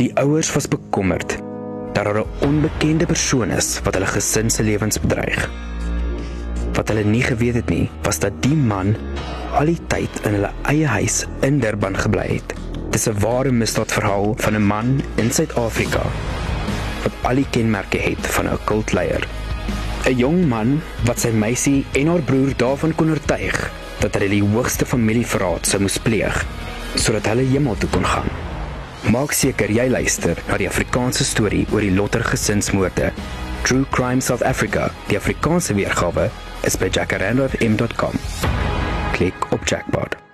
Die ouers was bekommerd dat daar 'n onbekende persoon is wat hulle gesin se lewens bedreig. Wat hulle nie geweet het nie, was dat die man al die tyd in hulle eie huis in Durban gebly het. Dis 'n ware misdaadverhaal van 'n man in Suid-Afrika wat al die kenmerke het van 'n kultleier. 'n Jong man wat sy meisie en haar broer daarvan kon oortuig dat hulle die hoogste familieverraad sou moes pleeg sodat hulle hemel toe kon gaan. Maak seker jy luister na die Afrikaanse storie oor die Lotter gesinsmoorde. True Crime South Africa. Die Afrikaanse weergawe is by jackarandofm.com. Klik op Jackpot.